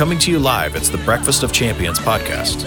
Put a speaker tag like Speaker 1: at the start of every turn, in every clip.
Speaker 1: Coming to you live, it's the Breakfast of Champions podcast.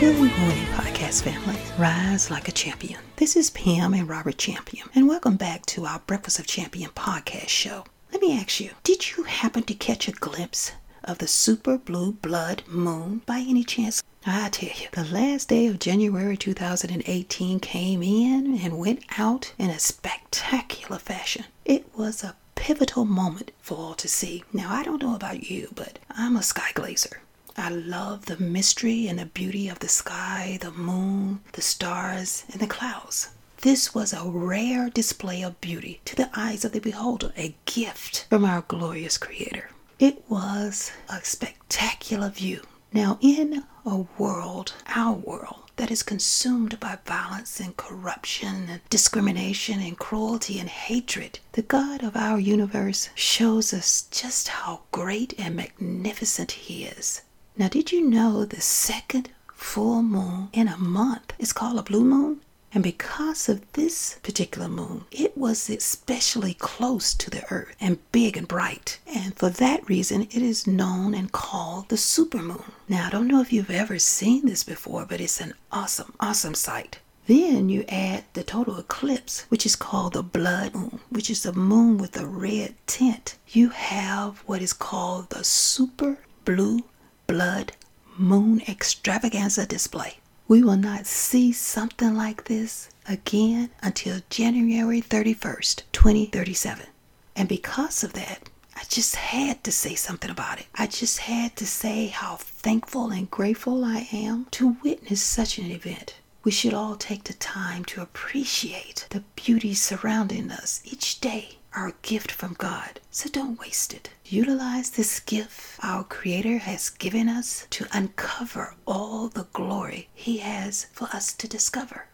Speaker 2: Good morning, podcast family. Rise like a champion. This is Pam and Robert Champion, and welcome back to our Breakfast of Champion podcast show. Let me ask you, did you happen to catch a glimpse of the super blue blood moon by any chance? I tell you, the last day of January 2018 came in and went out in a spectacular fashion. It was a pivotal moment for all to see. Now, I don't know about you, but I'm a sky glazer. I love the mystery and the beauty of the sky, the moon, the stars, and the clouds. This was a rare display of beauty to the eyes of the beholder, a gift from our glorious Creator. It was a spectacular view. Now, in a world, our world, that is consumed by violence and corruption and discrimination and cruelty and hatred, the God of our universe shows us just how great and magnificent He is. Now, did you know the second full moon in a month is called a blue moon? And because of this particular moon, it was especially close to the earth and big and bright. And for that reason, it is known and called the supermoon. Now, I don't know if you've ever seen this before, but it's an awesome, awesome sight. Then you add the total eclipse, which is called the blood moon, which is a moon with a red tint. You have what is called the super blue blood moon extravaganza display. We will not see something like this again until January 31st, 2037. And because of that, I just had to say something about it. I just had to say how thankful and grateful I am to witness such an event. We should all take the time to appreciate the beauty surrounding us each day our gift from God. So don't waste it. Utilize this gift our Creator has given us to uncover all the glory He has for us to discover.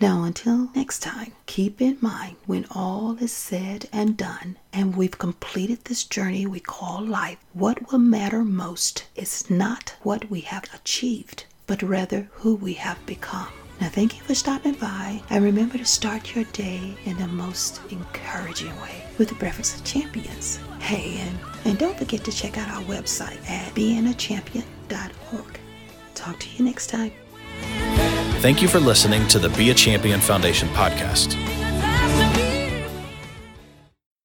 Speaker 2: Now, until next time, keep in mind when all is said and done and we've completed this journey we call life, what will matter most is not what we have achieved, but rather who we have become. Now, thank you for stopping by, and remember to start your day in the most encouraging way with the Breakfast of Champions. Hey, and, and don't forget to check out our website at beingachampion.org. Talk to you next time.
Speaker 1: Thank you for listening to the Be a Champion Foundation podcast.